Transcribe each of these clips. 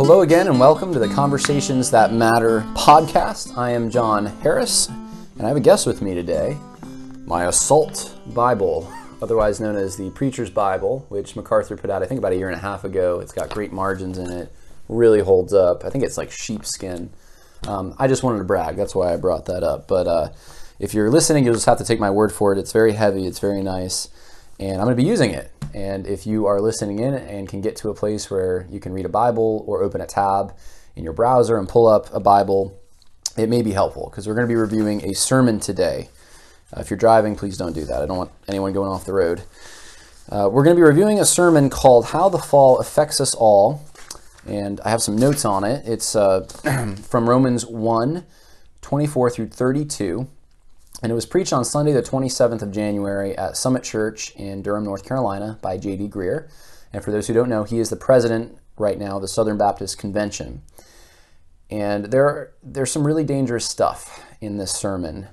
hello again, and welcome to the Conversations That Matter podcast. I am John Harris, and I have a guest with me today my Assault Bible, otherwise known as the Preacher's Bible, which MacArthur put out, I think, about a year and a half ago. It's got great margins in it, really holds up. I think it's like sheepskin. Um, I just wanted to brag, that's why I brought that up. But uh, if you're listening, you'll just have to take my word for it. It's very heavy, it's very nice, and I'm going to be using it. And if you are listening in and can get to a place where you can read a Bible or open a tab in your browser and pull up a Bible, it may be helpful because we're going to be reviewing a sermon today. Uh, if you're driving, please don't do that. I don't want anyone going off the road. Uh, we're going to be reviewing a sermon called How the Fall Affects Us All. And I have some notes on it. It's uh, from Romans 1 24 through 32 and it was preached on Sunday, the 27th of January at Summit Church in Durham, North Carolina, by J.D. Greear. And for those who don't know, he is the president right now of the Southern Baptist Convention. And there, there's some really dangerous stuff in this sermon.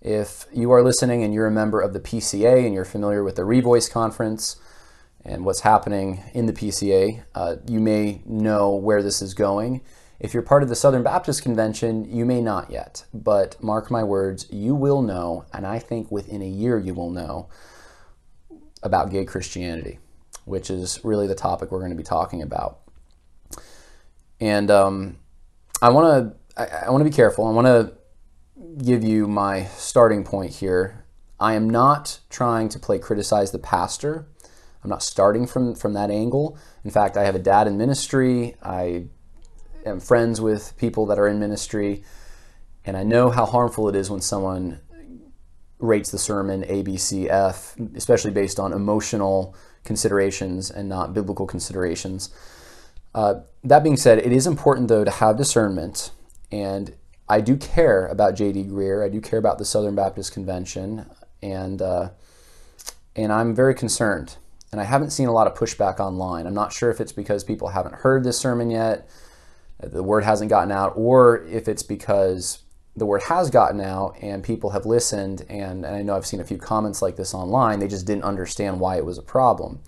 If you are listening and you're a member of the PCA and you're familiar with the Revoice Conference and what's happening in the PCA, uh, you may know where this is going. If you're part of the Southern Baptist Convention, you may not yet, but mark my words, you will know, and I think within a year you will know about gay Christianity, which is really the topic we're going to be talking about. And um, I want to I, I want to be careful. I want to give you my starting point here. I am not trying to play criticize the pastor. I'm not starting from from that angle. In fact, I have a dad in ministry. I am friends with people that are in ministry, and I know how harmful it is when someone rates the sermon A, B, C, F, especially based on emotional considerations and not biblical considerations. Uh, that being said, it is important though to have discernment, and I do care about J.D. Greear. I do care about the Southern Baptist Convention, and uh, and I'm very concerned. And I haven't seen a lot of pushback online. I'm not sure if it's because people haven't heard this sermon yet the word hasn't gotten out, or if it's because the word has gotten out and people have listened, and, and I know I've seen a few comments like this online, they just didn't understand why it was a problem.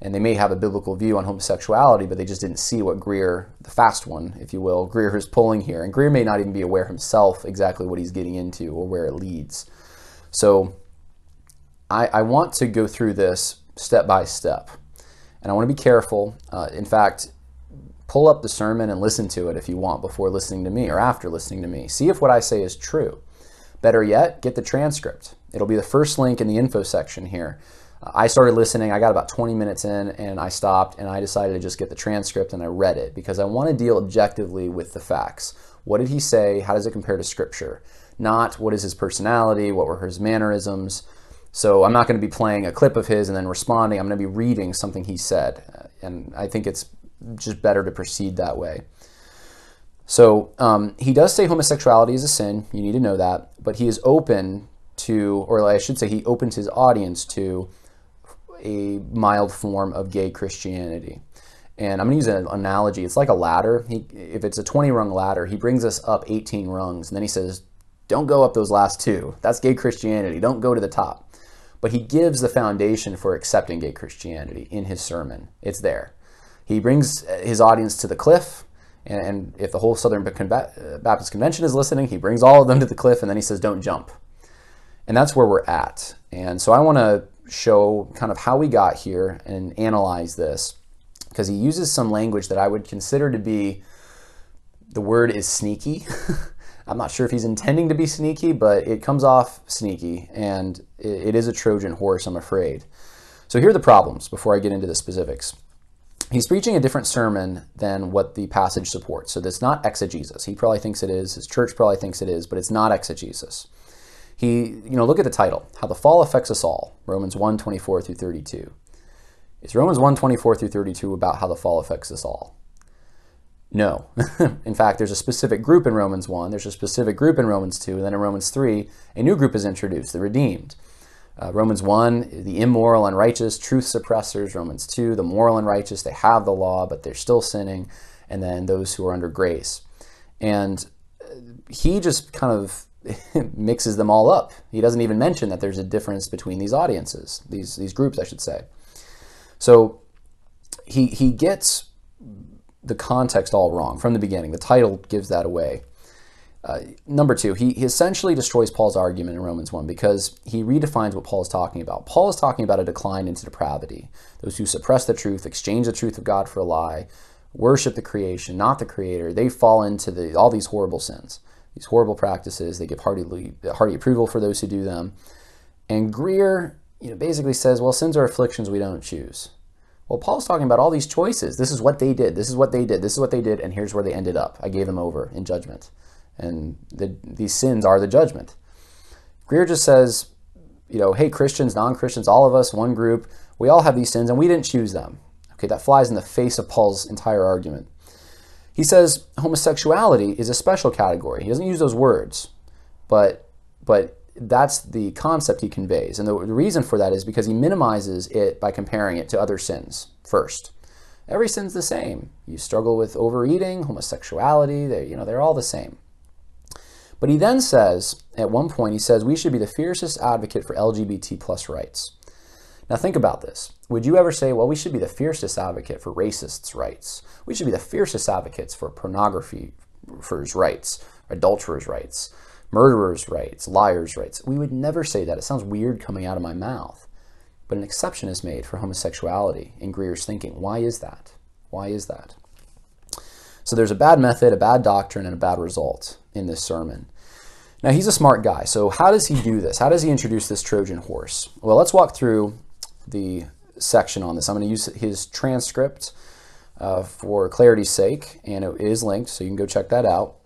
And they may have a biblical view on homosexuality, but they just didn't see what Greear, the fast one, if you will, Greear is pulling here. And Greear may not even be aware himself exactly what he's getting into or where it leads. So I, I want to go through this step by step. And I want to be careful. Uh, in fact, pull up the sermon and listen to it if you want before listening to me or after listening to me. See if what I say is true. Better yet, get the transcript. It'll be the first link in the info section here. Uh, I started listening, I got about 20 minutes in, and I stopped and I decided to just get the transcript and I read it because I want to deal objectively with the facts. What did he say? How does it compare to Scripture? Not what is his personality, what were his mannerisms. So I'm not going to be playing a clip of his and then responding. I'm going to be reading something he said. And I think it's just better to proceed that way. So um, he does say homosexuality is a sin. You need to know that. But he is open to, or I should say, he opens his audience to a mild form of gay Christianity. And I'm going to use an analogy. It's like a ladder. He, if it's a 20 rung ladder, he brings us up 18 rungs. And then he says, don't go up those last two. That's gay Christianity. Don't go to the top. But he gives the foundation for accepting gay Christianity in his sermon. It's there. He brings uh, his audience to the cliff, and, if the whole Southern uh, Baptist Convention is listening, he brings all of them to the cliff, and then he says, "Don't jump." And that's where we're at. And so I want to show kind of how we got here and analyze this because he uses some language that I would consider to be the word is sneaky. I'm not sure if he's intending to be sneaky, but it comes off sneaky, and it is a Trojan horse, I'm afraid. So here are the problems before I get into the specifics he's preaching a different sermon than what the passage supports. So that's not exegesis. He probably thinks it is. His church probably thinks it is, but it's not exegesis. He, you know, look at the title, How the Fall Affects Us All, Romans 1, 24 through 32. Is Romans 1, 24 through 32 about how the fall affects us all? No. in fact, there's a specific group in Romans 1, there's a specific group in Romans 2, and then in Romans 3, a new group is introduced, the redeemed. Uh, Romans 1, the immoral and righteous, truth suppressors. Romans 2, the moral and righteous, they have the law, but they're still sinning. And then those who are under grace. And uh, he just kind of mixes them all up. He doesn't even mention that there's a difference between these audiences, these, these groups, I should say. So he, he gets the context all wrong from the beginning. The title gives that away. Uh, number two, he, he essentially destroys Paul's argument in Romans 1 because he redefines what Paul is talking about. Paul is talking about a decline into depravity. Those who suppress the truth, exchange the truth of God for a lie, worship the creation, not the creator, they fall into the, all these horrible sins, these horrible practices. They give hearty, hearty approval for those who do them. And Greear you know, basically says, well, sins are afflictions we don't choose. Well, Paul's talking about all these choices. This is what they did. This is what they did. This is what they did. And here's where they ended up. I gave them over in judgment. And the, these sins are the judgment. Greear just says, you know, hey, Christians, non Christians, all of us, one group, we all have these sins and we didn't choose them. Okay, that flies in the face of Paul's entire argument. He says homosexuality is a special category. He doesn't use those words, but but that's the concept he conveys. And the, the reason for that is because he minimizes it by comparing it to other sins first. Every sin's the same. You struggle with overeating, homosexuality, they you know, they're all the same. But he then says, at one point, he says, we should be the fiercest advocate for LGBT plus rights. Now think about this. Would you ever say, well, we should be the fiercest advocate for racists' rights? We should be the fiercest advocates for pornographers' rights, adulterers' rights, murderers' rights, liars' rights. We would never say that. It sounds weird coming out of my mouth. But an exception is made for homosexuality in Greear's thinking. Why is that? Why is that? So there's a bad method, a bad doctrine, and a bad result in this sermon. Now, he's a smart guy. So, how does he do this? How does he introduce this Trojan horse? Well, let's walk through the section on this. I'm going to use his transcript uh, for clarity's sake, and it is linked, so you can go check that out.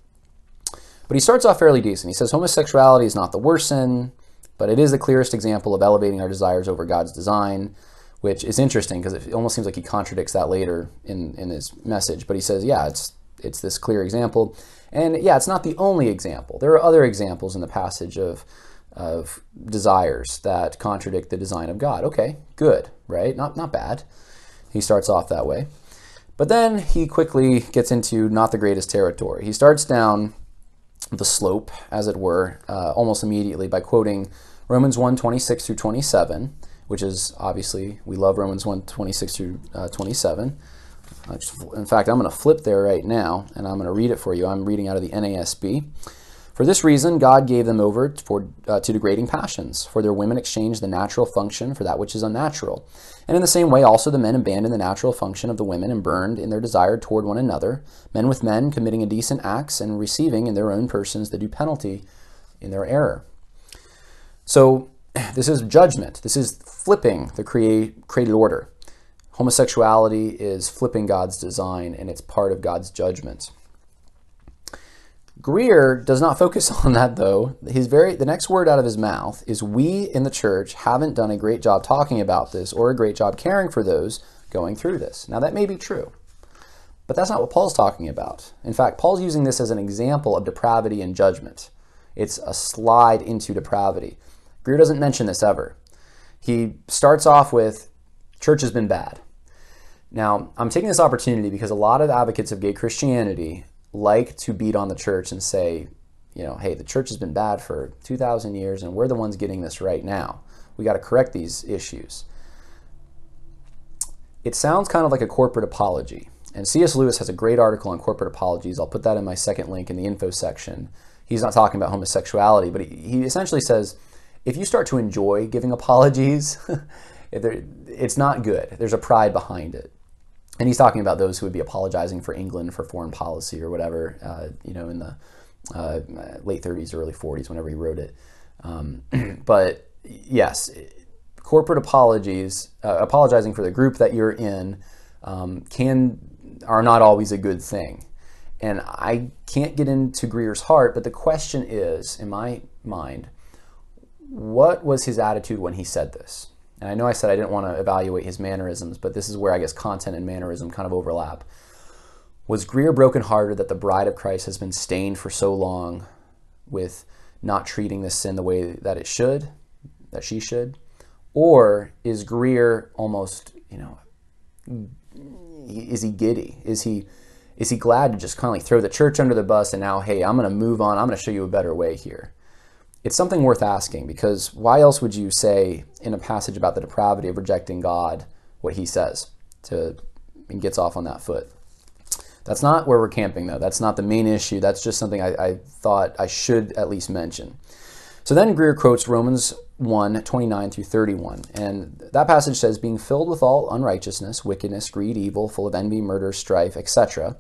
But he starts off fairly decent. He says homosexuality is not the worst sin, but it is the clearest example of elevating our desires over God's design which is interesting because it almost seems like he contradicts that later in, in his message. But he says, yeah, it's it's this clear example, and yeah, it's not the only example. There are other examples in the passage of of desires that contradict the design of God. Okay, good, right? Not not bad. He starts off that way, but then he quickly gets into not the greatest territory. He starts down the slope, as it were, uh, almost immediately by quoting Romans 1 26 through 27 which is obviously, we love Romans 1 26 through uh, 27. in fact, I'm going to flip there right now and I'm going to read it for you. I'm reading out of the NASB. For this reason, God gave them over for, uh, to degrading passions, for their women exchanged the natural function for that which is unnatural. And in the same way, also the men abandoned the natural function of the women and burned in their desire toward one another, men with men committing indecent acts and receiving in their own persons the due penalty in their error. So this is judgment. This is flipping the create, created order. Homosexuality is flipping God's design and it's part of God's judgment. Greear does not focus on that though. His very the next word out of his mouth is we in the church haven't done a great job talking about this or a great job caring for those going through this. Now that may be true. But that's not what Paul's talking about. In fact, Paul's using this as an example of depravity and judgment. It's a slide into depravity. Greear doesn't mention this ever. He starts off with church has been bad. Now, I'm taking this opportunity because a lot of advocates of gay Christianity like to beat on the church and say, you know, hey, the church has been bad for 2,000 years and we're the ones getting this right now. We got to correct these issues. It sounds kind of like a corporate apology. And C.S. Lewis has a great article on corporate apologies. I'll put that in my second link in the info section. He's not talking about homosexuality, but he, he essentially says, if you start to enjoy giving apologies, it's not good. There's a pride behind it. And he's talking about those who would be apologizing for England for foreign policy or whatever, uh, you know, in the uh, late 30s, early 40s, whenever he wrote it. Um, but yes, corporate apologies, uh, apologizing for the group that you're in, um, can are not always a good thing. And I can't get into Greear's heart, but the question is, in my mind, what was his attitude when he said this? And I know I said I didn't want to evaluate his mannerisms, but this is where I guess content and mannerism kind of overlap. Was Greear brokenhearted that the bride of Christ has been stained for so long with not treating this sin the way that it should, that she should? Or is Greear almost, you know, is he giddy? Is he is he glad to just kind of like throw the church under the bus and now, hey, I'm going to move on. I'm going to show you a better way here? It's something worth asking because why else would you say in a passage about the depravity of rejecting God what he says to and gets off on that foot? That's not where we're camping, though. That's not the main issue. That's just something I, I thought I should at least mention. So then Greear quotes Romans 1 29 through 31. And that passage says, Being filled with all unrighteousness, wickedness, greed, evil, full of envy, murder, strife, etc.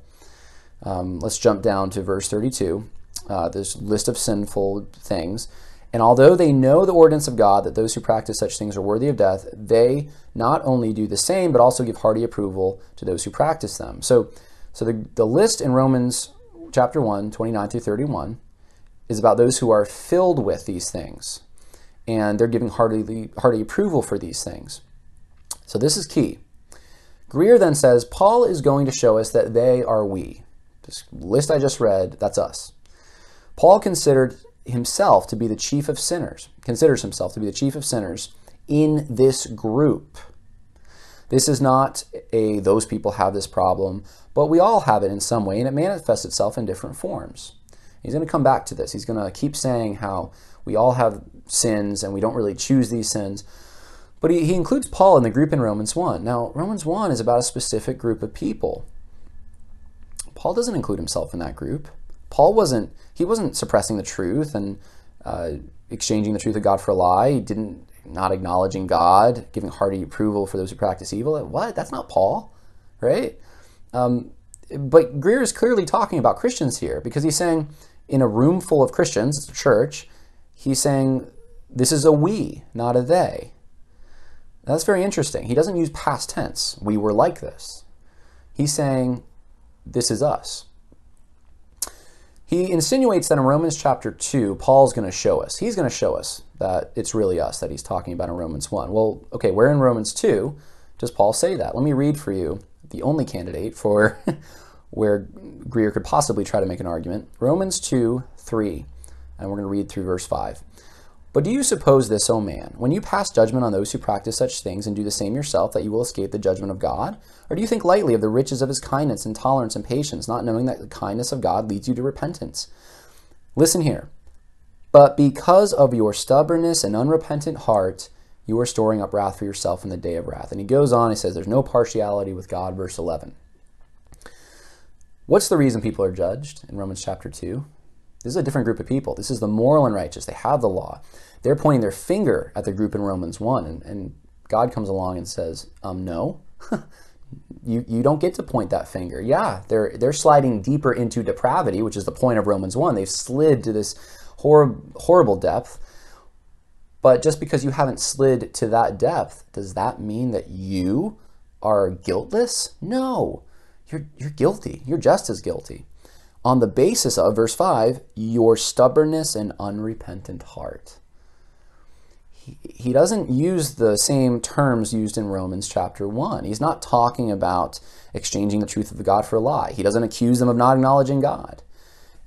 Um, let's jump down to verse 32. Uh, this list of sinful things. And although they know the ordinance of God that those who practice such things are worthy of death, they not only do the same, but also give hearty approval to those who practice them. So, so the, the list in Romans chapter 1, 29 through 31, is about those who are filled with these things. And they're giving hearty, hearty approval for these things. So this is key. Greear then says, Paul is going to show us that they are we. This list I just read, that's us. Paul considered himself to be the chief of sinners, considers himself to be the chief of sinners in this group. This is not a those people have this problem, but we all have it in some way, and it manifests itself in different forms. He's going to come back to this. He's going to keep saying how we all have sins and we don't really choose these sins. But he, he includes Paul in the group in Romans 1. Now, Romans 1 is about a specific group of people. Paul doesn't include himself in that group. Paul wasn't he wasn't suppressing the truth and uh, exchanging the truth of God for a lie. He didn't not acknowledging God, giving hearty approval for those who practice evil. What? That's not Paul, right? Um, but Greear is clearly talking about Christians here because he's saying in a room full of Christians, it's a church, he's saying this is a we, not a they. That's very interesting. He doesn't use past tense. We were like this. He's saying this is us. He insinuates that in Romans chapter 2, Paul's going to show us. He's going to show us that it's really us that he's talking about in Romans 1. Well, okay, where in Romans 2 does Paul say that? Let me read for you the only candidate for where Greear could possibly try to make an argument. Romans 2 3, and we're going to read through verse 5. But do you suppose this, O man, when you pass judgment on those who practice such things and do the same yourself, that you will escape the judgment of God? Or do you think lightly of the riches of his kindness and tolerance and patience, not knowing that the kindness of God leads you to repentance? Listen here. But because of your stubbornness and unrepentant heart, you are storing up wrath for yourself in the day of wrath. And he goes on, he says, There's no partiality with God, verse 11. What's the reason people are judged in Romans chapter 2? This is a different group of people. This is the moral and righteous. They have the law. They're pointing their finger at the group in Romans 1, and, and God comes along and says, um, no, you, you don't get to point that finger. Yeah, they're, they're sliding deeper into depravity, which is the point of Romans 1. They've slid to this hor- horrible depth. But just because you haven't slid to that depth, does that mean that you are guiltless? No, you're, you're guilty. You're just as guilty on the basis of, verse 5, your stubbornness and unrepentant heart. He, he doesn't use the same terms used in Romans chapter 1. He's not talking about exchanging the truth of God for a lie. He doesn't accuse them of not acknowledging God.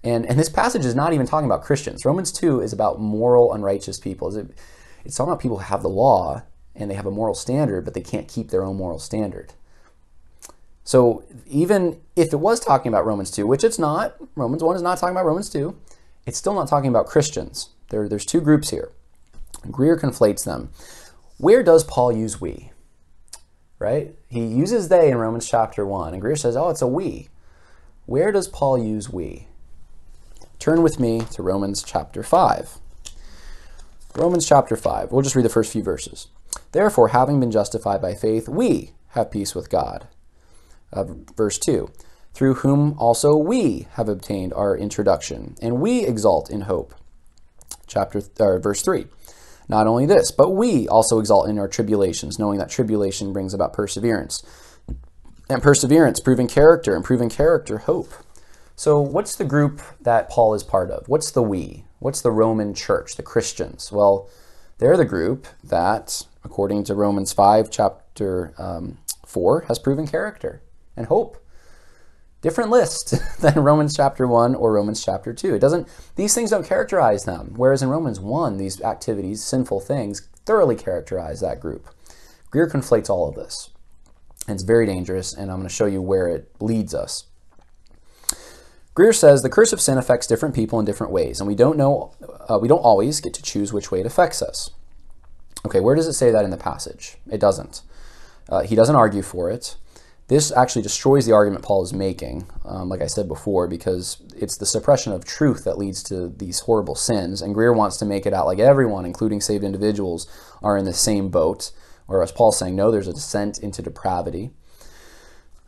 And, and this passage is not even talking about Christians. Romans 2 is about moral, unrighteous people. It's talking about people who have the law and they have a moral standard, but they can't keep their own moral standard. So even if it was talking about Romans 2, which it's not, Romans 1 is not talking about Romans 2, it's still not talking about Christians. There, there's two groups here. Greear conflates them. Where does Paul use we? Right? He uses they in Romans chapter 1, and Greear says, oh, it's a we. Where does Paul use we? Turn with me to Romans chapter 5. Romans chapter 5. We'll just read the first few verses. Therefore, having been justified by faith, we have peace with God uh, verse 2 through whom also we have obtained our introduction, and we exalt in hope. Chapter or verse 3. Not only this, but we also exalt in our tribulations, knowing that tribulation brings about perseverance. And perseverance, proving character, and proving character, hope. So, what's the group that Paul is part of? What's the we? What's the Roman church, the Christians? Well, they're the group that, according to Romans 5, chapter um, 4, has proven character and hope. Different list than Romans chapter 1 or Romans chapter 2. It doesn't these things don't characterize them. Whereas in Romans 1, these activities, sinful things, thoroughly characterize that group. Greear conflates all of this. And it's very dangerous, and I'm going to show you where it leads us. Greear says the curse of sin affects different people in different ways, and we don't know, uh, we don't always get to choose which way it affects us. Okay, where does it say that in the passage? It doesn't. Uh, he doesn't argue for it. This actually destroys the argument Paul is making, um, like I said before, because it's the suppression of truth that leads to these horrible sins. And Greear wants to make it out like everyone, including saved individuals, are in the same boat. Whereas Paul's saying, no, there's a descent into depravity.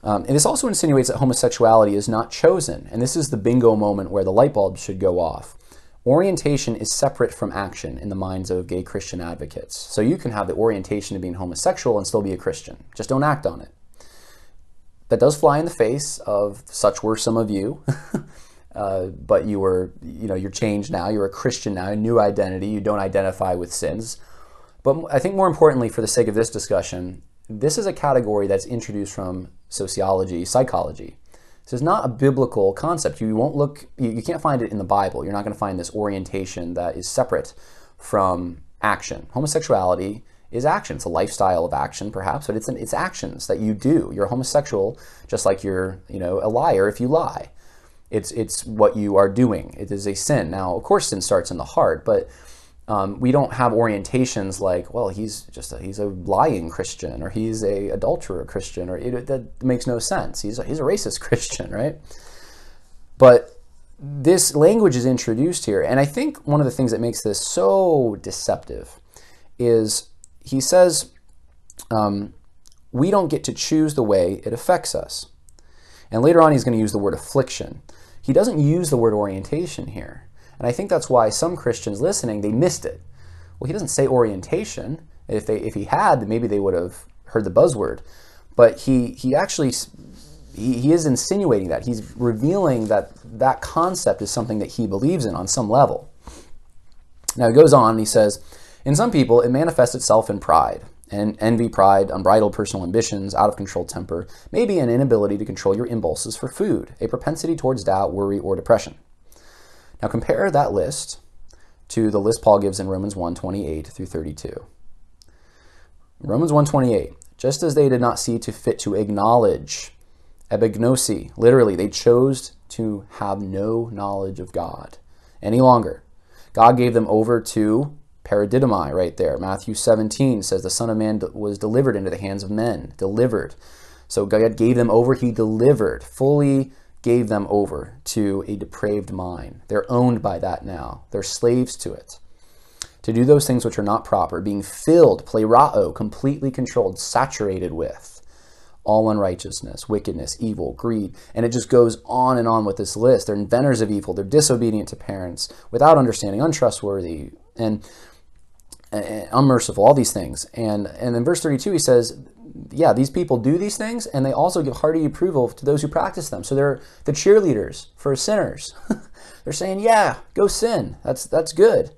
Um, and this also insinuates that homosexuality is not chosen. And this is the bingo moment where the light bulb should go off. Orientation is separate from action in the minds of gay Christian advocates. So you can have the orientation of being homosexual and still be a Christian. Just don't act on it that does fly in the face of such were some of you. uh, but you were, you know, you're changed now. You're a Christian now, a new identity. You don't identify with sins. But I think more importantly, for the sake of this discussion, this is a category that's introduced from sociology, psychology. This is not a biblical concept. You won't look, you, you can't find it in the Bible. You're not going to find this orientation that is separate from action. Homosexuality is action. It's a lifestyle of action, perhaps, but it's an, it's actions that you do. You're homosexual, just like you're you know a liar if you lie. It's it's what you are doing. It is a sin. Now, of course, sin starts in the heart, but um, we don't have orientations like, well, he's just a, he's a lying Christian or he's a adulterer Christian or it, that makes no sense. He's a, he's a racist Christian, right? But this language is introduced here, and I think one of the things that makes this so deceptive is he says, um, we don't get to choose the way it affects us. And later on, he's going to use the word affliction. He doesn't use the word orientation here. And I think that's why some Christians listening, they missed it. Well, he doesn't say orientation. If, they, if he had, maybe they would have heard the buzzword. But he, he actually he, he is insinuating that. He's revealing that that concept is something that he believes in on some level. Now he goes on and he says, in some people, it manifests itself in pride. And envy, pride, unbridled personal ambitions, out of control temper, maybe an inability to control your impulses for food, a propensity towards doubt, worry, or depression. Now compare that list to the list Paul gives in Romans 1 28 through 32. Romans 1:28, just as they did not see to fit to acknowledge epignosi, literally they chose to have no knowledge of God any longer. God gave them over to paradidomai right there. Matthew 17 says the Son of Man was delivered into the hands of men, delivered. So God gave them over, he delivered, fully gave them over to a depraved mind. They're owned by that now. They're slaves to it. To do those things which are not proper, being filled, plerao, completely controlled, saturated with all unrighteousness, wickedness, evil, greed. And it just goes on and on with this list. They're inventors of evil. They're disobedient to parents, without understanding, untrustworthy. And unmerciful, all these things. And, and in verse 32, he says, yeah, these people do these things, and they also give hearty approval to those who practice them. So they're the cheerleaders for sinners. they're saying, yeah, go sin. That's, that's good.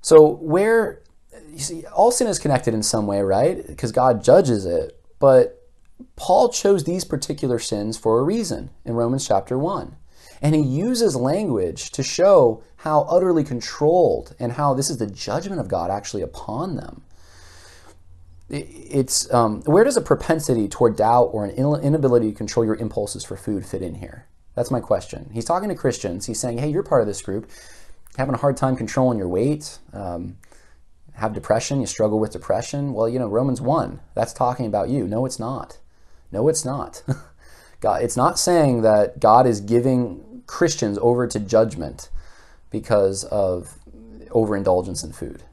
So where, you see, all sin is connected in some way, right? Because God judges it. But Paul chose these particular sins for a reason in Romans chapter 1. And he uses language to show how utterly controlled and how this is the judgment of God actually upon them. It's um, where does a propensity toward doubt or an inability to control your impulses for food fit in here? That's my question. He's talking to Christians. He's saying, "Hey, you're part of this group, having a hard time controlling your weight, um, have depression, you struggle with depression. Well, you know, Romans one, that's talking about you. No, it's not. No, it's not. God, it's not saying that God is giving Christians over to judgment because of overindulgence in food.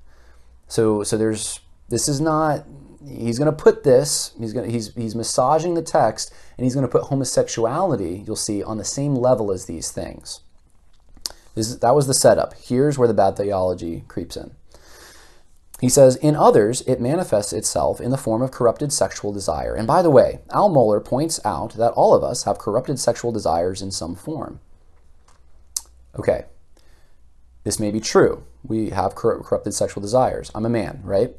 So, so there's this is not. He's going to put this. He's going. He's he's massaging the text, and he's going to put homosexuality. You'll see on the same level as these things. This, that was the setup. Here's where the bad theology creeps in. He says, in others, it manifests itself in the form of corrupted sexual desire. And by the way, Al Mohler points out that all of us have corrupted sexual desires in some form. Okay, this may be true. We have corrupted sexual desires. I'm a man, right?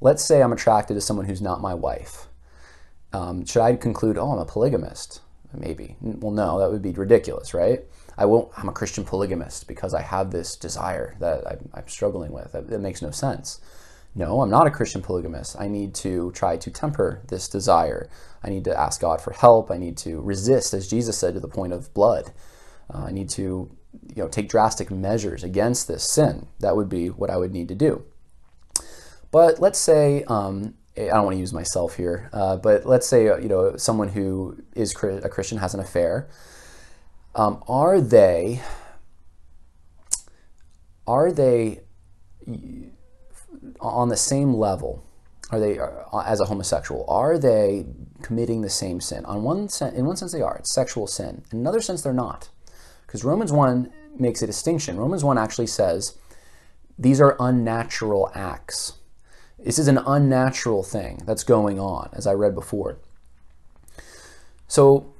Let's say I'm attracted to someone who's not my wife. Um, should I conclude, oh, I'm a polygamist? Maybe. Well, no, that would be ridiculous, right? I won't, I'm a Christian polygamist because I have this desire that I'm, I'm struggling with. That, that makes no sense. No, I'm not a Christian polygamist. I need to try to temper this desire. I need to ask God for help. I need to resist, as Jesus said, to the point of blood. Uh, I need to you know, take drastic measures against this sin. That would be what I would need to do. But let's say um, I don't want to use myself here, uh, but let's say uh, you know someone who is a Christian has an affair. Um, are they are they on the same level? Are they uh, as a homosexual? Are they committing the same sin? On one sen- in one sense, they are. It's sexual sin. In another sense, they're not, because Romans one makes a distinction. Romans one actually says these are unnatural acts. This is an unnatural thing that's going on, as I read before. So,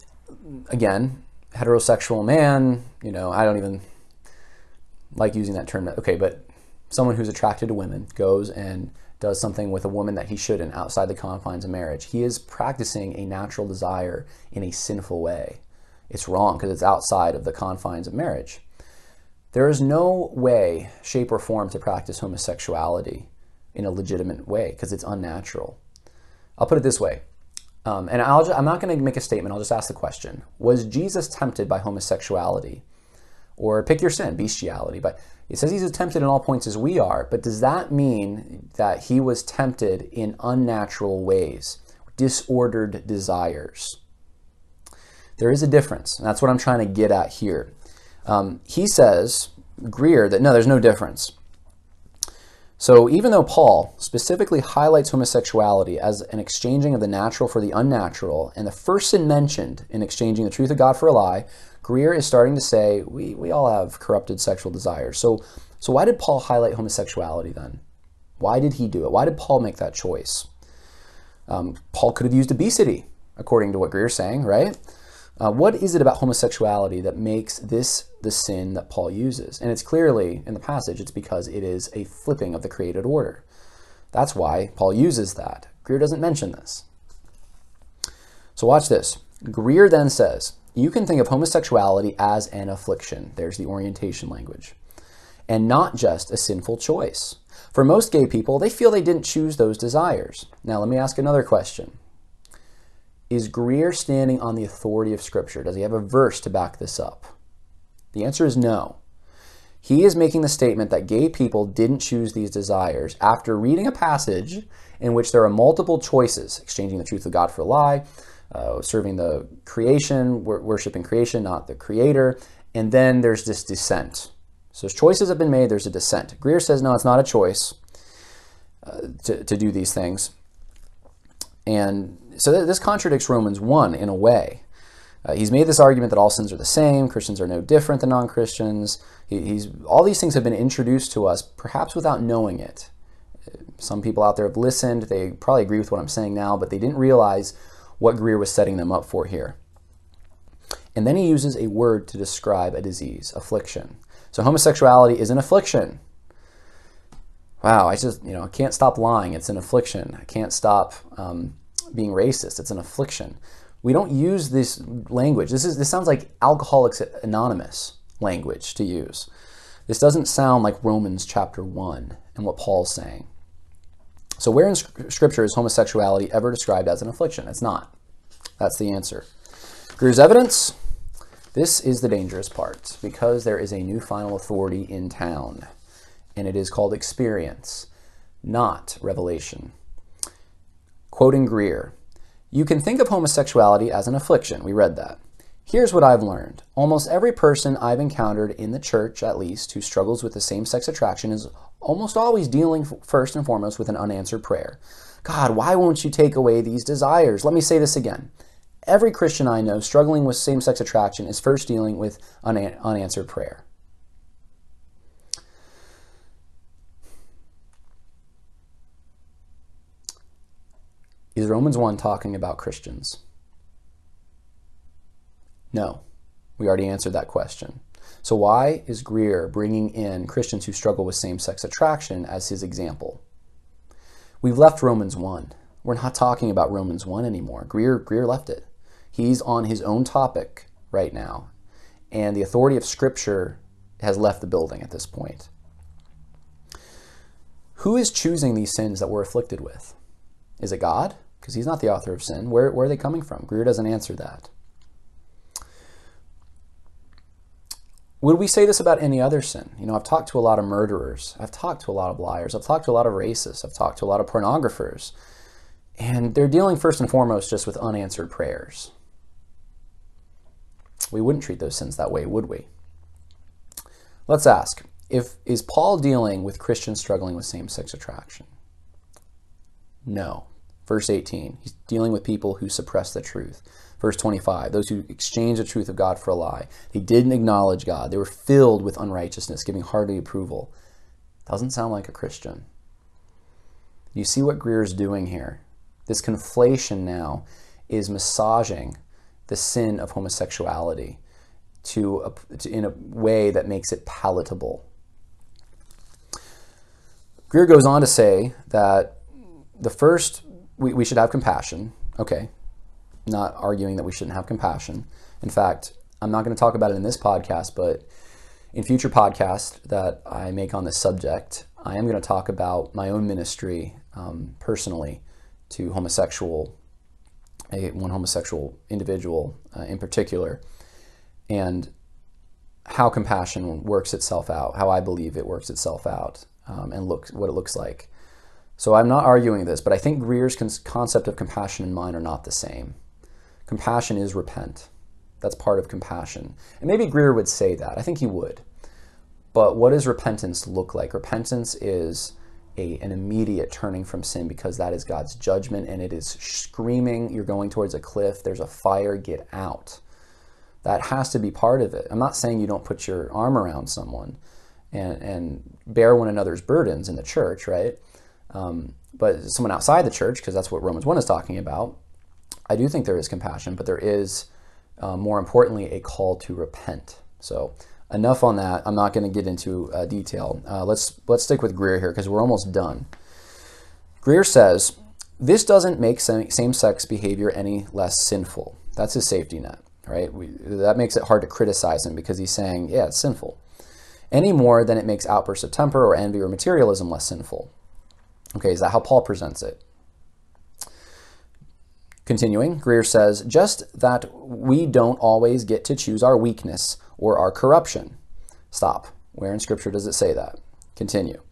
again, heterosexual man, you know, I don't even like using that term. Okay, but someone who's attracted to women goes and does something with a woman that he shouldn't outside the confines of marriage. He is practicing a natural desire in a sinful way. It's wrong because it's outside of the confines of marriage. There is no way, shape, or form to practice homosexuality in a legitimate way because it's unnatural. I'll put it this way. Um, and i am not going to make a statement, I'll just ask the question Was Jesus tempted by homosexuality? Or pick your sin, bestiality. But it says he's tempted in all points as we are, but does that mean that he was tempted in unnatural ways, disordered desires? There is a difference, and that's what I'm trying to get at here. Um, he says, Greear, that no, there's no difference. So even though Paul specifically highlights homosexuality as an exchanging of the natural for the unnatural, and the first sin mentioned in exchanging the truth of God for a lie, Greear is starting to say we, we all have corrupted sexual desires. So, so why did Paul highlight homosexuality then? Why did he do it? Why did Paul make that choice? Um, Paul could have used obesity, according to what Greear's saying, right? Uh, what is it about homosexuality that makes this the sin that Paul uses? And it's clearly in the passage, it's because it is a flipping of the created order. That's why Paul uses that. Greear doesn't mention this. So watch this. Greear then says, you can think of homosexuality as an affliction. There's the orientation language. And not just a sinful choice. For most gay people, they feel they didn't choose those desires. Now, let me ask another question. Is Greear standing on the authority of Scripture? Does he have a verse to back this up? The answer is no. He is making the statement that gay people didn't choose these desires after reading a passage in which there are multiple choices exchanging the truth of God for a lie, uh, serving the creation, worshiping creation, not the creator, and then there's this descent. So choices have been made, there's a descent. Greear says, no, it's not a choice uh, to, to do these things. And so this contradicts Romans 1 in a way. Uh, he's made this argument that all sins are the same, Christians are no different than non Christians. He, he's, all these things have been introduced to us, perhaps without knowing it. Some people out there have listened, they probably agree with what I'm saying now, but they didn't realize what Greear was setting them up for here. And then he uses a word to describe a disease, affliction. So homosexuality is an affliction. Wow, I just, you know, I can't stop lying. It's an affliction. I can't stop um, being racist. It's an affliction. We don't use this language. This is this sounds like Alcoholics Anonymous language to use. This doesn't sound like Romans chapter 1 and what Paul's saying. So where in scripture is homosexuality ever described as an affliction? It's not. That's the answer. Greear's evidence. This is the dangerous part because there is a new final authority in town, and it is called experience, not revelation. Quoting Greear, you can think of homosexuality as an affliction. We read that. Here's what I've learned. Almost every person I've encountered in the church, at least, who struggles with the same sex attraction is almost always dealing first and foremost with an unanswered prayer. God, why won't you take away these desires? Let me say this again. Every Christian I know struggling with same sex attraction is first dealing with an unanswered prayer. Is Romans 1 talking about Christians? No. We already answered that question. So, why is Greear bringing in Christians who struggle with same sex attraction as his example? We've left Romans 1. We're not talking about Romans 1 anymore. Greear, Greear left it. He's on his own topic right now, and the authority of Scripture has left the building at this point. Who is choosing these sins that we're afflicted with? Is it God? Because he's not the author of sin. Where, where are they coming from? Greear doesn't answer that. Would we say this about any other sin? You know, I've talked to a lot of murderers. I've talked to a lot of liars. I've talked to a lot of racists. I've talked to a lot of pornographers. And they're dealing first and foremost just with unanswered prayers. We wouldn't treat those sins that way, would we? Let's ask if is Paul dealing with Christians struggling with same-sex attraction? No. Verse 18, he's dealing with people who suppress the truth. Verse 25, those who exchange the truth of God for a lie. They didn't acknowledge God. They were filled with unrighteousness, giving hearty approval. Doesn't sound like a Christian. You see what Greear's doing here? This conflation now is massaging the sin of homosexuality to, a, to in a way that makes it palatable. Greer goes on to say that the first, we, we should have compassion. Okay, not arguing that we shouldn't have compassion. In fact, I'm not going to talk about it in this podcast, but in future podcasts that I make on this subject, I am going to talk about my own ministry um, personally to homosexual, a, one homosexual individual uh, in particular, and how compassion works itself out, how I believe it works itself out, um, and look what it looks like. So I'm not arguing this, but I think Greear's concept of compassion and mine are not the same. Compassion is repent. That's part of compassion. And maybe Greer would say that. I think he would. But what does repentance look like? Repentance is a, an immediate turning from sin because that is God's judgment and it is screaming, you're going towards a cliff, there's a fire, get out. That has to be part of it. I'm not saying you don't put your arm around someone and, and bear one another's burdens in the church, right? Um, but someone outside the church, because that's what Romans 1 is talking about, I do think there is compassion, but there is, uh, more importantly, a call to repent. So enough on that. I'm not going to get into uh, detail. Uh, let's let's stick with Greear here because we're almost done. Greear says this doesn't make same-sex behavior any less sinful. That's his safety net, right? We, that makes it hard to criticize him because he's saying, yeah, it's sinful, any more than it makes outbursts of temper or envy or materialism less sinful. Okay, is that how Paul presents it? Continuing, Greear says, just that we don't always get to choose our weakness or our corruption. Stop. Where in Scripture does it say that? Continue.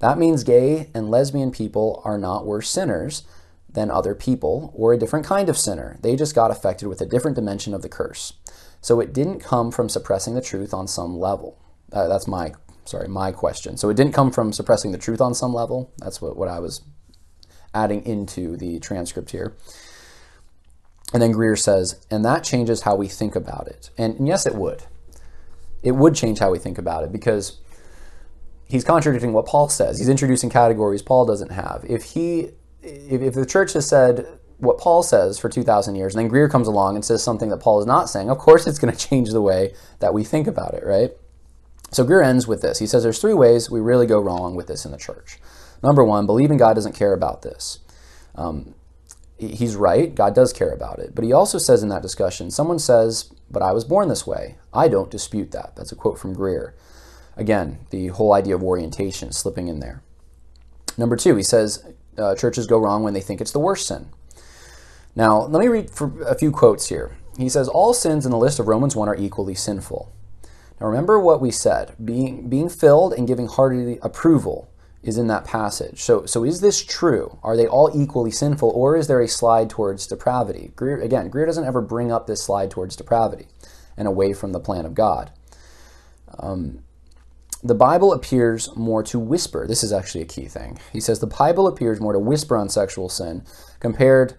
That means gay and lesbian people are not worse sinners than other people or a different kind of sinner. They just got affected with a different dimension of the curse. So it didn't come from suppressing the truth on some level. Uh, that's my, sorry, my question. So it didn't come from suppressing the truth on some level. That's what, what I was adding into the transcript here. And then Greear says, and that changes how we think about it. And, and yes, it would it would change how we think about it because he's contradicting what Paul says. He's introducing categories Paul doesn't have. If he if, if the church has said what Paul says for 2,000 years, and then Greear comes along and says something that Paul is not saying, of course it's going to change the way that we think about it, right? So Greear ends with this. He says there's three ways we really go wrong with this in the church. Number one, believing God doesn't care about this. Um, he's right, God does care about it. But he also says in that discussion, someone says, but I was born this way. I don't dispute that. That's a quote from Greear. Again, the whole idea of orientation slipping in there. Number two, he says uh, churches go wrong when they think it's the worst sin. Now, let me read a few quotes here. He says, All sins in the list of Romans 1 are equally sinful. Now, remember what we said being, being filled and giving hearty approval is in that passage. So, so is this true? Are they all equally sinful, or is there a slide towards depravity? Greear, again, Greear doesn't ever bring up this slide towards depravity and away from the plan of God. Um, the Bible appears more to whisper. This is actually a key thing. He says the Bible appears more to whisper on sexual sin compared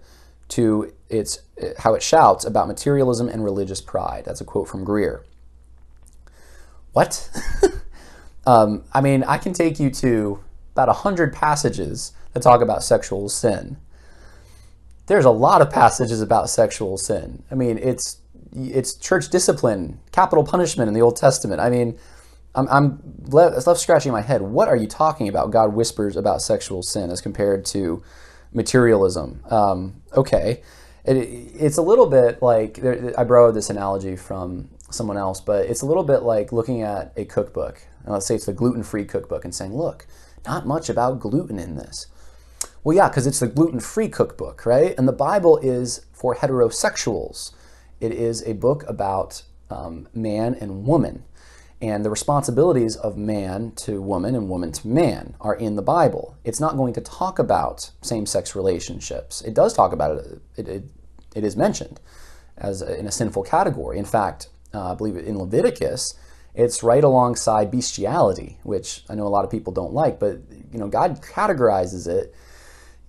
to its how it shouts about materialism and religious pride. That's a quote from Greear. What? um, I mean, I can take you to about 100 passages that talk about sexual sin. There's a lot of passages about sexual sin. I mean, it's it's church discipline, capital punishment in the Old Testament. I mean, I'm, I'm left, left scratching my head. What are you talking about? God whispers about sexual sin as compared to materialism. Um, okay, it, it's a little bit like I borrowed this analogy from someone else, but it's a little bit like looking at a cookbook. And let's say it's the gluten-free cookbook, and saying, "Look, not much about gluten in this. Well, yeah, because it's the gluten free cookbook, right? And the Bible is for heterosexuals. It is a book about um, man and woman. And the responsibilities of man to woman and woman to man are in the Bible. It's not going to talk about same sex relationships. It does talk about it, it, it, it is mentioned as a, in a sinful category. In fact, uh, I believe in Leviticus, it's right alongside bestiality, which I know a lot of people don't like, but you know God categorizes it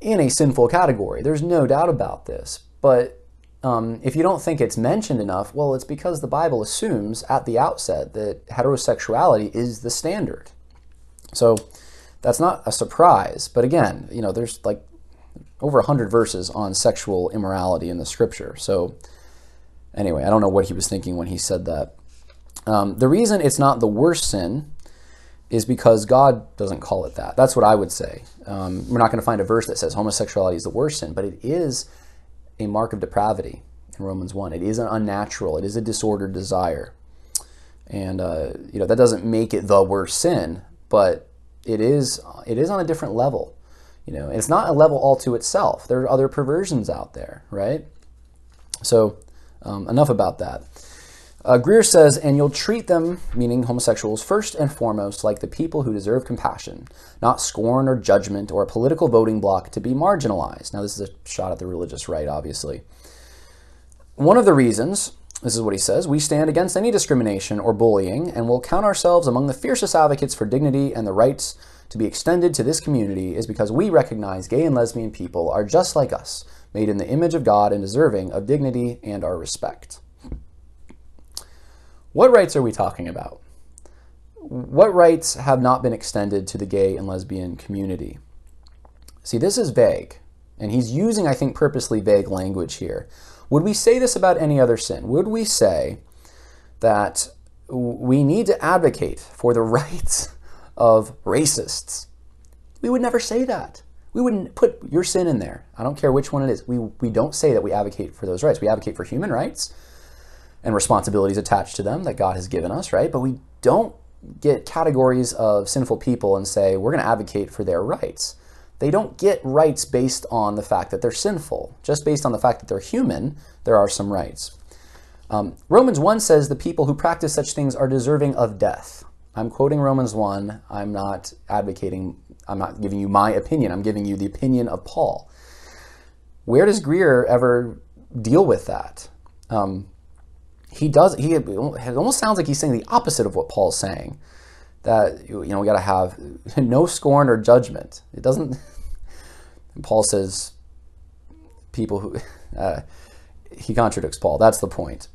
in a sinful category. There's no doubt about this. But um, if you don't think it's mentioned enough, well, it's because the Bible assumes at the outset that heterosexuality is the standard. So that's not a surprise. But again, you know, there's like over 100 verses on sexual immorality in the scripture. So anyway, I don't know what he was thinking when he said that. Um, the reason it's not the worst sin is because God doesn't call it that. That's what I would say. Um, we're not going to find a verse that says homosexuality is the worst sin, but it is a mark of depravity in Romans 1. It is an unnatural, it is a disordered desire. And uh, you know that doesn't make it the worst sin, but it is it is on a different level. You know, it's not a level all to itself. There are other perversions out there, right? So um, enough about that. Uh, Greear says, and you'll treat them, meaning homosexuals, first and foremost like the people who deserve compassion, not scorn or judgment or a political voting bloc to be marginalized. Now, this is a shot at the religious right, obviously. One of the reasons, this is what he says, we stand against any discrimination or bullying and will count ourselves among the fiercest advocates for dignity and the rights to be extended to this community is because we recognize gay and lesbian people are just like us, made in the image of God and deserving of dignity and our respect. What rights are we talking about? What rights have not been extended to the gay and lesbian community? See, this is vague, and he's using, I think, purposely vague language here. Would we say this about any other sin? Would we say that we need to advocate for the rights of racists? We would never say that. We wouldn't put your sin in there. I don't care which one it is. We, we don't say that we advocate for those rights. We advocate for human rights and responsibilities attached to them that God has given us, right? But we don't get categories of sinful people and say we're going to advocate for their rights. They don't get rights based on the fact that they're sinful. Just based on the fact that they're human, there are some rights. Um, Romans 1 says the people who practice such things are deserving of death. I'm quoting Romans 1. I'm not advocating, I'm not giving you my opinion. I'm giving you the opinion of Paul. Where does Greear ever deal with that? Um, he does he it almost sounds like he's saying the opposite of what Paul's saying. That you know we got to have no scorn or judgment. It doesn't. Paul says people who uh, he contradicts Paul. That's the point.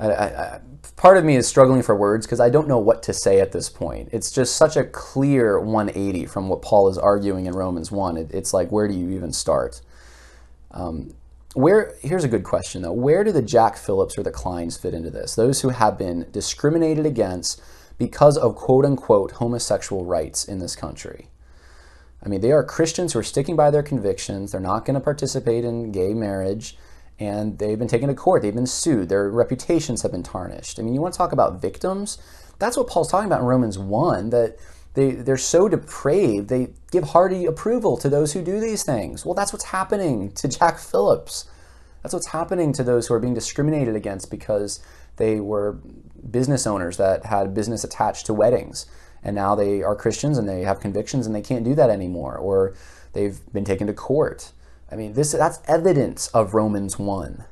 I, I, part of me is struggling for words because I don't know what to say at this point. It's just such a clear 180 from what Paul is arguing in Romans 1. It, it's like, where do you even start? Um, where here's a good question though where do the jack phillips or the kleins fit into this those who have been discriminated against because of quote unquote homosexual rights in this country i mean they are christians who are sticking by their convictions they're not going to participate in gay marriage and they've been taken to court they've been sued their reputations have been tarnished i mean you want to talk about victims that's what paul's talking about in romans 1 that they, they're so depraved, they give hearty approval to those who do these things. Well, that's what's happening to Jack Phillips. That's what's happening to those who are being discriminated against because they were business owners that had business attached to weddings. And now they are Christians and they have convictions and they can't do that anymore. Or they've been taken to court. I mean, this that's evidence of Romans 1.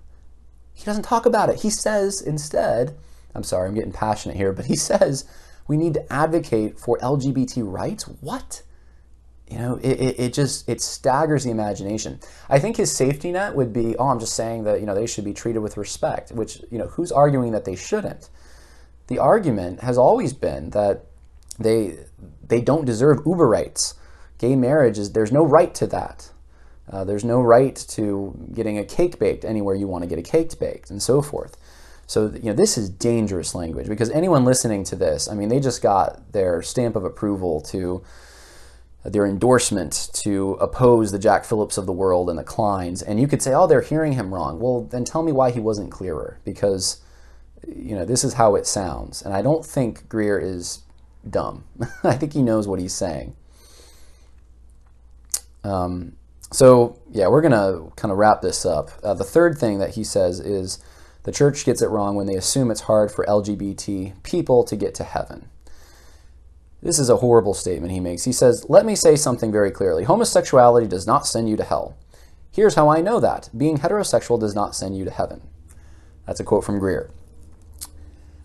He doesn't talk about it. He says instead, I'm sorry, I'm getting passionate here, but he says we need to advocate for LGBT rights. What? You know, it, it, it, just it staggers the imagination. I think his safety net would be, oh, I'm just saying that you know they should be treated with respect. Which you know, who's arguing that they shouldn't? The argument has always been that they they don't deserve uber rights. Gay marriage is there's no right to that. Uh, there's no right to getting a cake baked anywhere you want to get a cake baked, and so forth. So, you know, this is dangerous language because anyone listening to this, I mean, they just got their stamp of approval to their endorsement to oppose the Jack Phillips of the world and the Kleins. And you could say, oh, they're hearing him wrong. Well, then tell me why he wasn't clearer because, you know, this is how it sounds. And I don't think Greear is dumb. I think he knows what he's saying. Um, so, yeah, we're going to kind of wrap this up. Uh, the third thing that he says is The church gets it wrong when they assume it's hard for LGBT people to get to heaven. This is a horrible statement he makes. He says, Let me say something very clearly. Homosexuality does not send you to hell. Here's how I know that being heterosexual does not send you to heaven. That's a quote from Greear.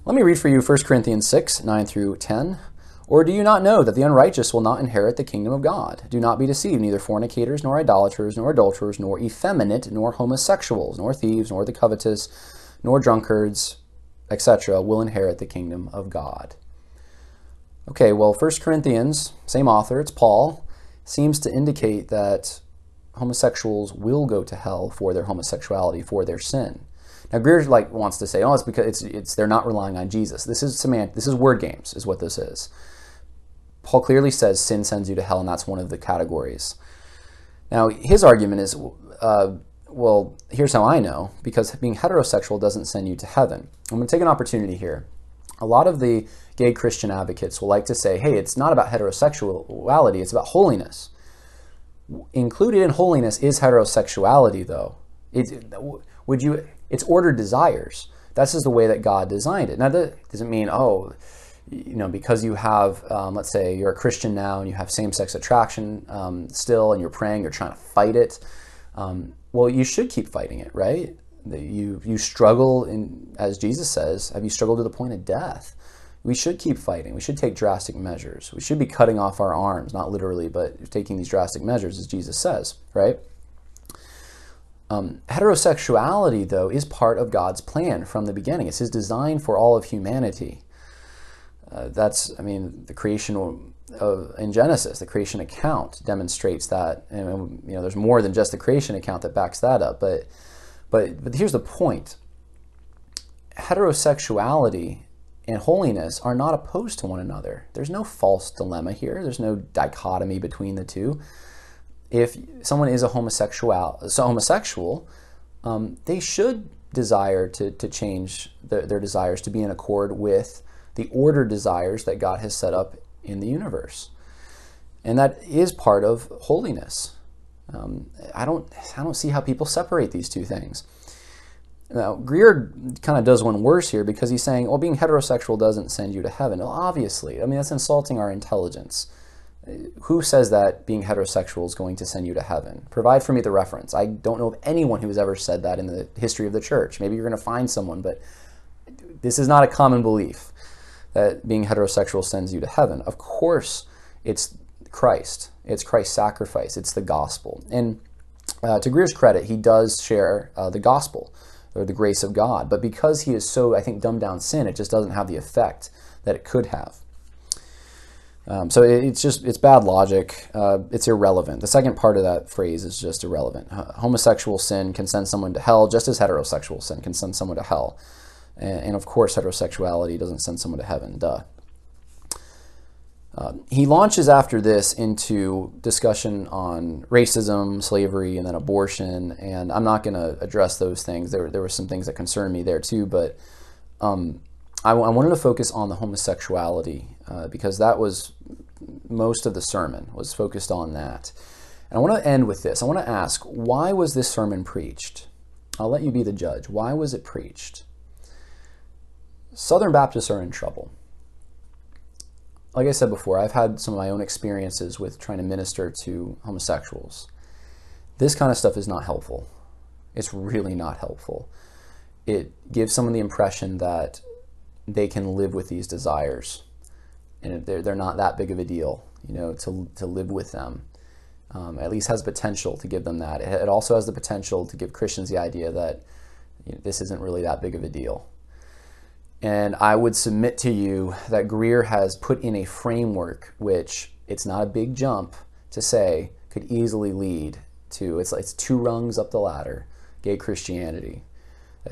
Let me read for you 1 Corinthians 6 9 through 10. Or do you not know that the unrighteous will not inherit the kingdom of God? Do not be deceived, neither fornicators, nor idolaters, nor adulterers, nor effeminate, nor homosexuals, nor thieves, nor the covetous, nor drunkards, etc., will inherit the kingdom of God. Okay, well, 1 Corinthians, same author, it's Paul, seems to indicate that homosexuals will go to hell for their homosexuality, for their sin. Now Greear like wants to say, oh, it's because it's it's they're not relying on Jesus. This is semant this is word games, is what this is. Paul clearly says sin sends you to hell, and that's one of the categories. Now his argument is, uh, well, here's how I know because being heterosexual doesn't send you to heaven. I'm going to take an opportunity here. A lot of the gay Christian advocates will like to say, hey, it's not about heterosexuality, it's about holiness. Included in holiness is heterosexuality, though. It, would you? It's ordered desires. This is the way that God designed it. Now, that doesn't mean oh, you know, because you have, um, let's say, you're a Christian now and you have same-sex attraction um, still, and you're praying, you're trying to fight it. Um, well, you should keep fighting it, right? You you struggle in, as Jesus says, have you struggled to the point of death? We should keep fighting. We should take drastic measures. We should be cutting off our arms, not literally, but taking these drastic measures, as Jesus says, right? Um, heterosexuality, though, is part of God's plan from the beginning. It's His design for all of humanity. Uh, that's, I mean, the creation of, in Genesis, the creation account demonstrates that. And you know, there's more than just the creation account that backs that up. But, but, but here's the point: heterosexuality and holiness are not opposed to one another. There's no false dilemma here. There's no dichotomy between the two if someone is a homosexual, so homosexual, um, they should desire to, to change the, their desires to be in accord with the order desires that God has set up in the universe. And that is part of holiness. Um, I don't I don't see how people separate these two things. Now Greear kind of does one worse here because he's saying, well, being heterosexual doesn't send you to heaven. Well, obviously, I mean that's insulting our intelligence who says that being heterosexual is going to send you to heaven? Provide for me the reference. I don't know of anyone who has ever said that in the history of the church. Maybe you're going to find someone, but this is not a common belief that being heterosexual sends you to heaven. Of course, it's Christ. It's Christ's sacrifice. It's the gospel. And uh, to Greear's credit, he does share uh, the gospel or the grace of God. But because he is so, I think, dumbed down sin, it just doesn't have the effect that it could have. Um, so it's just it's bad logic. Uh, it's irrelevant. The second part of that phrase is just irrelevant. homosexual sin can send someone to hell, just as heterosexual sin can send someone to hell. And, of course, heterosexuality doesn't send someone to heaven. Duh. Uh, he launches after this into discussion on racism, slavery, and then abortion. And I'm not going to address those things. There, there were some things that concerned me there too, but um, I, I wanted to focus on the homosexuality uh, because that was most of the sermon was focused on that. And I want to end with this. I want to ask, why was this sermon preached? I'll let you be the judge. Why was it preached? Southern Baptists are in trouble. Like I said before, I've had some of my own experiences with trying to minister to homosexuals. This kind of stuff is not helpful. It's really not helpful. It gives someone the impression that they can live with these desires and they're, they're not that big of a deal, you know, to, to live with them. Um, at least has potential to give them that. It, also has the potential to give Christians the idea that you know, this isn't really that big of a deal. And I would submit to you that Greear has put in a framework which it's not a big jump to say could easily lead to it's it's two rungs up the ladder, gay Christianity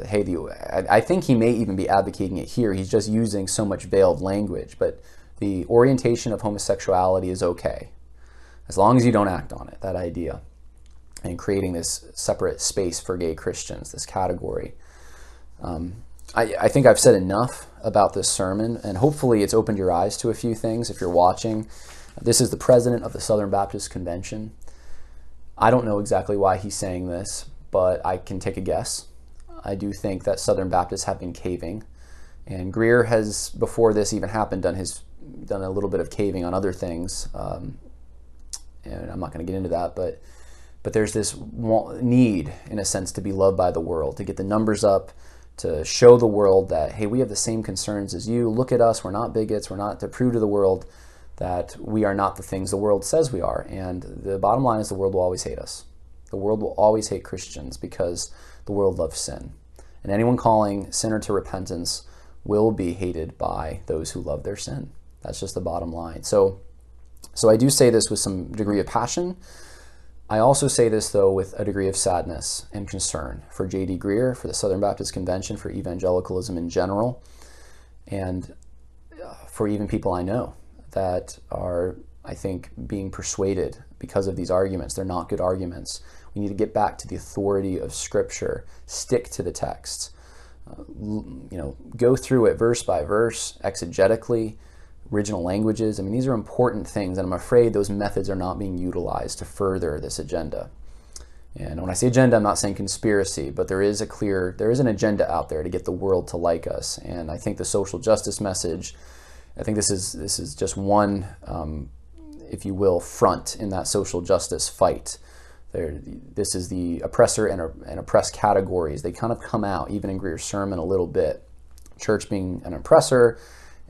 hey, the, I, I think he may even be advocating it here. He's just using so much veiled language, but the orientation of homosexuality is okay as long as you don't act on it, that idea, and creating this separate space for gay Christians, this category. Um, I, I, think I've said enough about this sermon, and hopefully it's opened your eyes to a few things if you're watching. This is the president of the Southern Baptist Convention. I don't know exactly why he's saying this, but I can take a guess. I do think that Southern Baptists have been caving. And Greear has, before this even happened, done his done a little bit of caving on other things. Um, and I'm not going to get into that, but but there's this need, in a sense, to be loved by the world, to get the numbers up, to show the world that hey, we have the same concerns as you. Look at us. We're not bigots. We're not to prove to the world that we are not the things the world says we are. And the bottom line is the world will always hate us. The world will always hate Christians because the world loves sin. And anyone calling sinner to repentance will be hated by those who love their sin. That's just the bottom line. So, so I do say this with some degree of passion. I also say this, though, with a degree of sadness and concern for J.D. Greear, for the Southern Baptist Convention, for evangelicalism in general, and uh, for even people I know that are, I think, being persuaded because of these arguments. They're not good arguments. We need to get back to the authority of Scripture, stick to the text. Uh, you know, go through it verse by verse, exegetically, original languages. I mean, these are important things, and I'm afraid those methods are not being utilized to further this agenda. And when I say agenda, I'm not saying conspiracy, but there is a clear, there is an agenda out there to get the world to like us. And I think the social justice message, I think this is this is just one, um, if you will, front in that social justice fight. There, this is the oppressor and, and oppressed categories. They kind of come out even in Greear's sermon a little bit. Church being an oppressor,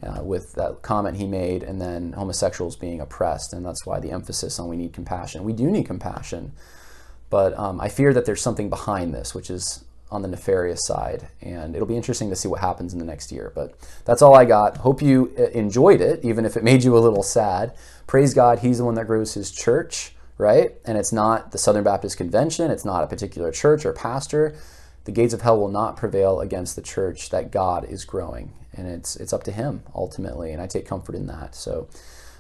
uh, with that comment he made, and then homosexuals being oppressed, and that's why the emphasis on we need compassion. We do need compassion, but um, I fear that there's something behind this, which is on the nefarious side, and it'll be interesting to see what happens in the next year. But that's all I got. Hope you uh, enjoyed it, even if it made you a little sad. Praise God, He's the one that grows His church, right? And it's not the Southern Baptist Convention, it's not a particular church or pastor. The gates of hell will not prevail against the church that God is growing and it's it's up to him ultimately, and I take comfort in that. So.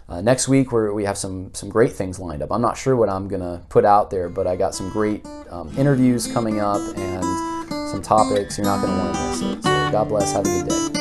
Uh, next week we we have some some great things lined up. I'm not sure what I'm gonna put out there, but I got some great um, interviews coming up and some topics. You're not gonna want to miss it. So God bless. Have a good day.